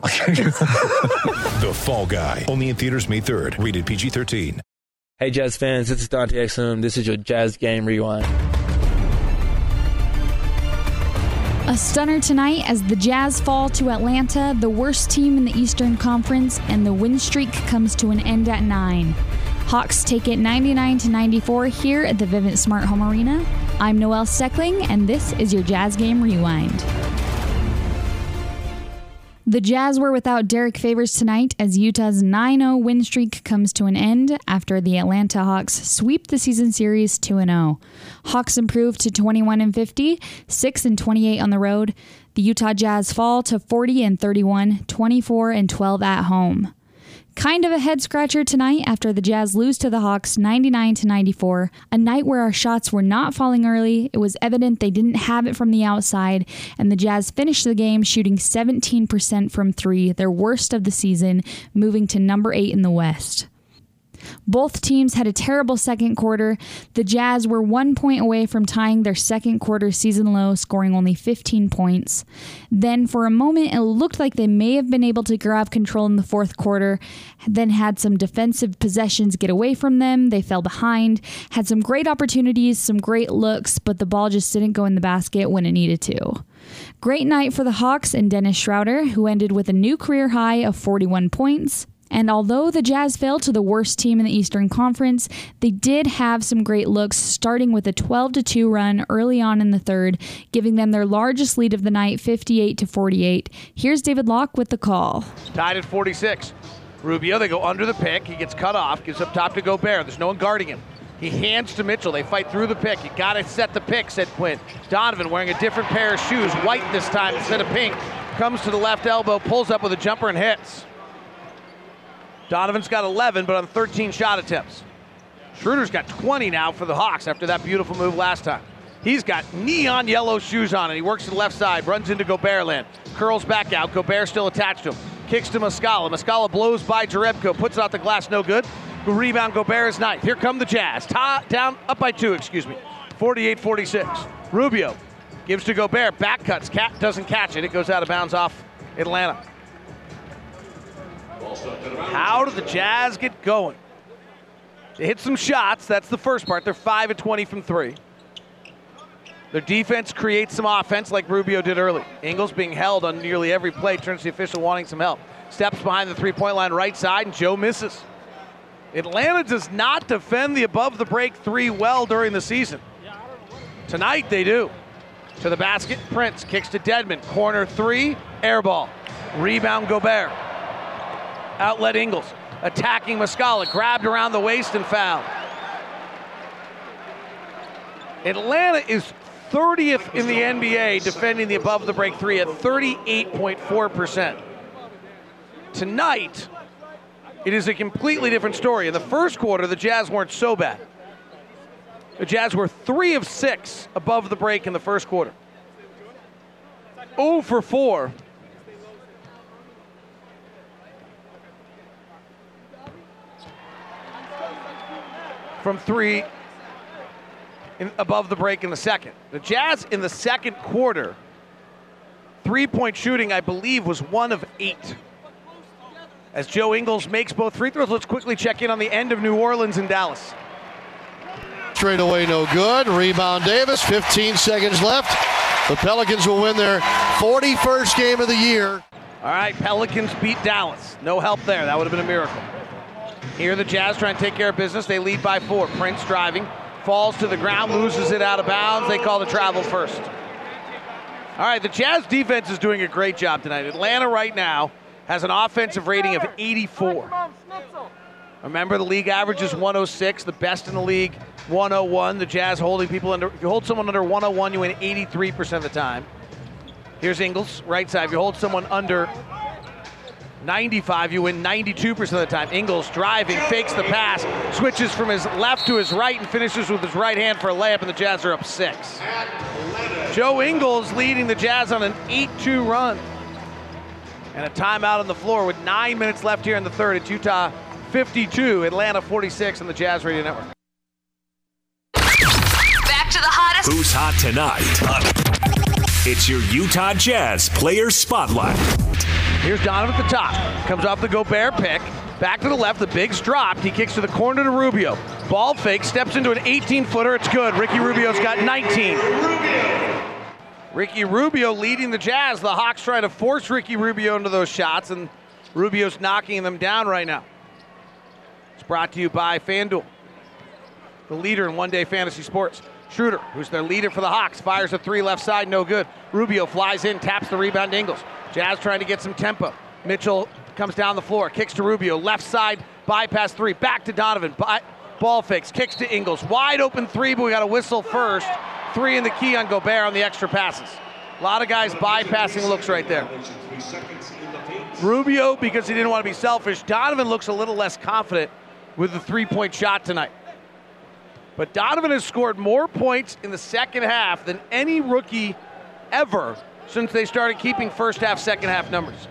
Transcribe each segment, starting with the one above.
The Fall Guy. Only in theaters May 3rd. Rated PG-13. Hey, Jazz fans, this is Dante Exum. This is your Jazz Game Rewind. A stunner tonight as the Jazz fall to Atlanta, the worst team in the Eastern Conference, and the win streak comes to an end at nine. Hawks take it 99 to 94 here at the Vivint Smart Home Arena. I'm Noel Steckling, and this is your Jazz Game Rewind. The Jazz were without Derrick Favors tonight as Utah's 9 0 win streak comes to an end after the Atlanta Hawks sweep the season series 2 0. Hawks improved to 21 and 50, 6 and 28 on the road. The Utah Jazz fall to 40 and 31, 24 and 12 at home. Kind of a head scratcher tonight after the Jazz lose to the Hawks 99 to 94. A night where our shots were not falling early. It was evident they didn't have it from the outside, and the Jazz finished the game shooting 17% from 3, their worst of the season, moving to number 8 in the West. Both teams had a terrible second quarter. The Jazz were one point away from tying their second quarter season low, scoring only 15 points. Then, for a moment, it looked like they may have been able to grab control in the fourth quarter, then had some defensive possessions get away from them. They fell behind, had some great opportunities, some great looks, but the ball just didn't go in the basket when it needed to. Great night for the Hawks and Dennis Schroeder, who ended with a new career high of 41 points. And although the Jazz fell to the worst team in the Eastern Conference, they did have some great looks, starting with a 12 2 run early on in the third, giving them their largest lead of the night, 58 to 48. Here's David Locke with the call. Tied at 46. Rubio, they go under the pick. He gets cut off, gives up top to Gobert. There's no one guarding him. He hands to Mitchell. They fight through the pick. You got to set the pick, said Quin. Donovan wearing a different pair of shoes, white this time instead of pink, comes to the left elbow, pulls up with a jumper and hits. Donovan's got 11, but on 13 shot attempts. Schroeder's got 20 now for the Hawks after that beautiful move last time. He's got neon yellow shoes on, and he works to the left side, runs into Gobert land, curls back out. Gobert still attached to him. Kicks to Muscala. Muscala blows by Jerebko, puts it out the glass, no good. Rebound, Gobert is ninth. Here come the Jazz. Ta- down, up by two, excuse me. 48 46. Rubio gives to Gobert, back cuts, Cat doesn't catch it. It goes out of bounds off Atlanta. How do the Jazz get going? They hit some shots. That's the first part. They're 5 of 20 from three. Their defense creates some offense like Rubio did early. Ingles being held on nearly every play turns the official wanting some help. Steps behind the three point line right side, and Joe misses. Atlanta does not defend the above the break three well during the season. Tonight they do. To the basket, Prince kicks to Dedmon. Corner three, air ball. Rebound Gobert. Outlet Ingles. Attacking Muscala. Grabbed around the waist and fouled. Atlanta is 30th in the NBA defending the above the break three at 38.4%. Tonight, it is a completely different story. In the first quarter, the Jazz weren't so bad. The Jazz were three of six above the break in the first quarter. 0 for 4 from three in, above the break in the second. The Jazz in the second quarter, three point shooting, I believe, was one of eight. As Joe Ingles makes both free throws, let's quickly check in on the end of New Orleans and Dallas. Straight away, no good. Rebound Davis, 15 seconds left. The Pelicans will win their 41st game of the year. All right, Pelicans beat Dallas. No help there. That would have been a miracle. Here, the Jazz trying to take care of business. They lead by four. Prince driving, falls to the ground, loses it out of bounds. They call the travel first. All right, the Jazz defense is doing a great job tonight. Atlanta right now has an offensive rating of 84. Remember, the league average is 106, the best in the league, 101. The Jazz holding people under, if you hold someone under 101, you win 83% of the time. Here's Ingles, right side. If you hold someone under 95, you win 92% of the time. Ingles driving, fakes the pass, switches from his left to his right, and finishes with his right hand for a layup, and the Jazz are up six. Joe Ingles leading the Jazz on an 8 2 run. And a timeout on the floor with nine minutes left here in the third. It's Utah 52, Atlanta 46 on the Jazz Radio Network. Back to the hottest. Who's hot tonight? It's your Utah Jazz Player Spotlight. Here's Donovan at the top. Comes off the Gobert pick. Back to the left. The big's dropped. He kicks to the corner to Rubio. Ball fake. Steps into an 18 footer. It's good. Ricky Rubio's got 19. Ricky Rubio leading the Jazz. The Hawks try to force Ricky Rubio into those shots, and Rubio's knocking them down right now. It's brought to you by FanDuel, the leader in one day fantasy sports. Schroeder, who's their leader for the Hawks, fires a three left side, no good. Rubio flies in, taps the rebound Ingles. Jazz trying to get some tempo. Mitchell comes down the floor, kicks to Rubio, left side, bypass three, back to Donovan. By, ball fix, kicks to Ingles. Wide open three, but we got a whistle first. Three in the key on Gobert on the extra passes. A lot of guys bypassing looks right there. Rubio, because he didn't want to be selfish. Donovan looks a little less confident with the three point shot tonight. But Donovan has scored more points in the second half than any rookie ever since they started keeping first half, second half numbers.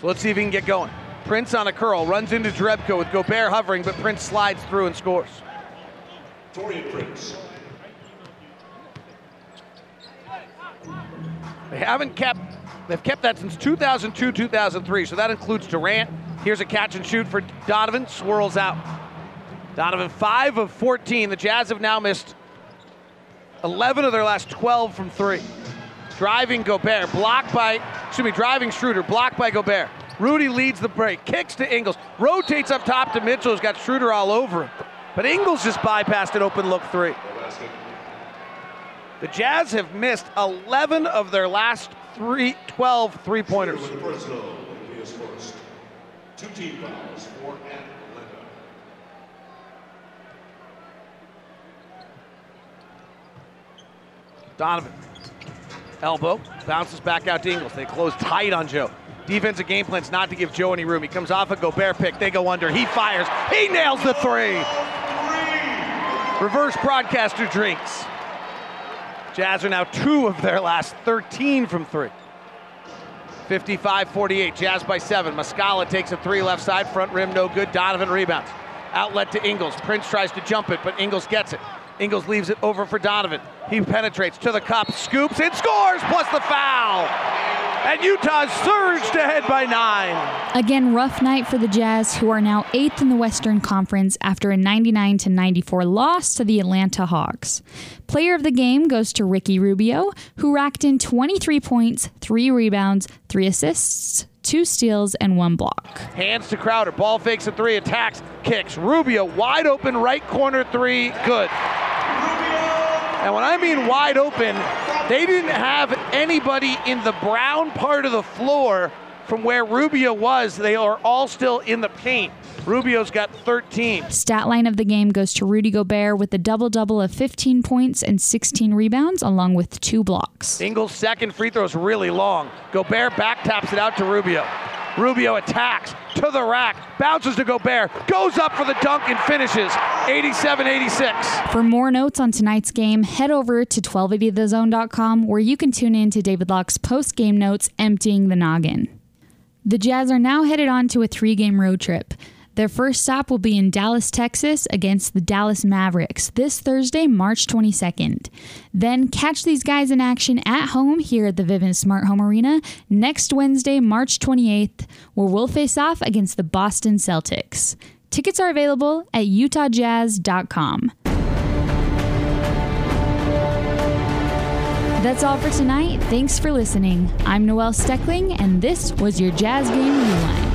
So let's see if he can get going. Prince on a curl, runs into Jerebko with Gobert hovering, but Prince slides through and scores. Taurean Prince. They haven't kept, they've kept that since 2002, 2003. So that includes Durant. Here's a catch and shoot for Donovan, swirls out. Donovan, 5 of 14. The Jazz have now missed 11 of their last 12 from three. Driving Gobert, blocked by, excuse me, driving Schroeder, blocked by Gobert. Rudy leads the break, kicks to Ingles, rotates up top to Mitchell, who's got Schroeder all over him. But Ingles just bypassed an open look three. The Jazz have missed 11 of their last three, 12 three pointers. Two team fouls for Atlanta. Donovan. Elbow. Bounces back out to Ingles. They close tight on Joe. Defensive game plan's not to give Joe any room. He comes off a Gobert pick. They go under. He fires. He nails the three. Reverse broadcaster drinks. Jazz are now two of their last 13 from three. 55 48. Jazz by seven. Muscala takes a three left side. Front rim no good. Donovan rebounds. Outlet to Ingles. Prince tries to jump it, but Ingles gets it. Ingles leaves it over for Donovan. He penetrates to the cup, scoops, and scores, plus the foul. And Utah surged ahead by nine. Again, rough night for the Jazz, who are now eighth in the Western Conference after a 99 94 loss to the Atlanta Hawks. Player of the game goes to Ricky Rubio, who racked in 23 points, three rebounds, three assists, two steals, and one block. Hands to Crowder. Ball fakes a three, attacks, kicks. Rubio wide open, right corner three, good. And when I mean wide open, they didn't have anybody in the brown part of the floor from where Rubio was. They are all still in the paint. Rubio's got 13. Stat line of the game goes to Rudy Gobert with a double double of 15 points and 16 rebounds, along with two blocks. Ingles' second free throw is really long. Gobert back taps it out to Rubio. Rubio attacks to the rack, bounces to Gobert, goes up for the dunk and finishes 87 86. For more notes on tonight's game, head over to 1280thezone.com where you can tune in to David Locke's post game notes emptying the noggin. The Jazz are now headed on to a three game road trip. Their first stop will be in Dallas, Texas against the Dallas Mavericks this Thursday, March 22nd. Then catch these guys in action at home here at the Vivint Smart Home Arena next Wednesday, March 28th, where we'll face off against the Boston Celtics. Tickets are available at utahjazz.com. That's all for tonight. Thanks for listening. I'm Noelle Steckling, and this was your Jazz Game Rewind.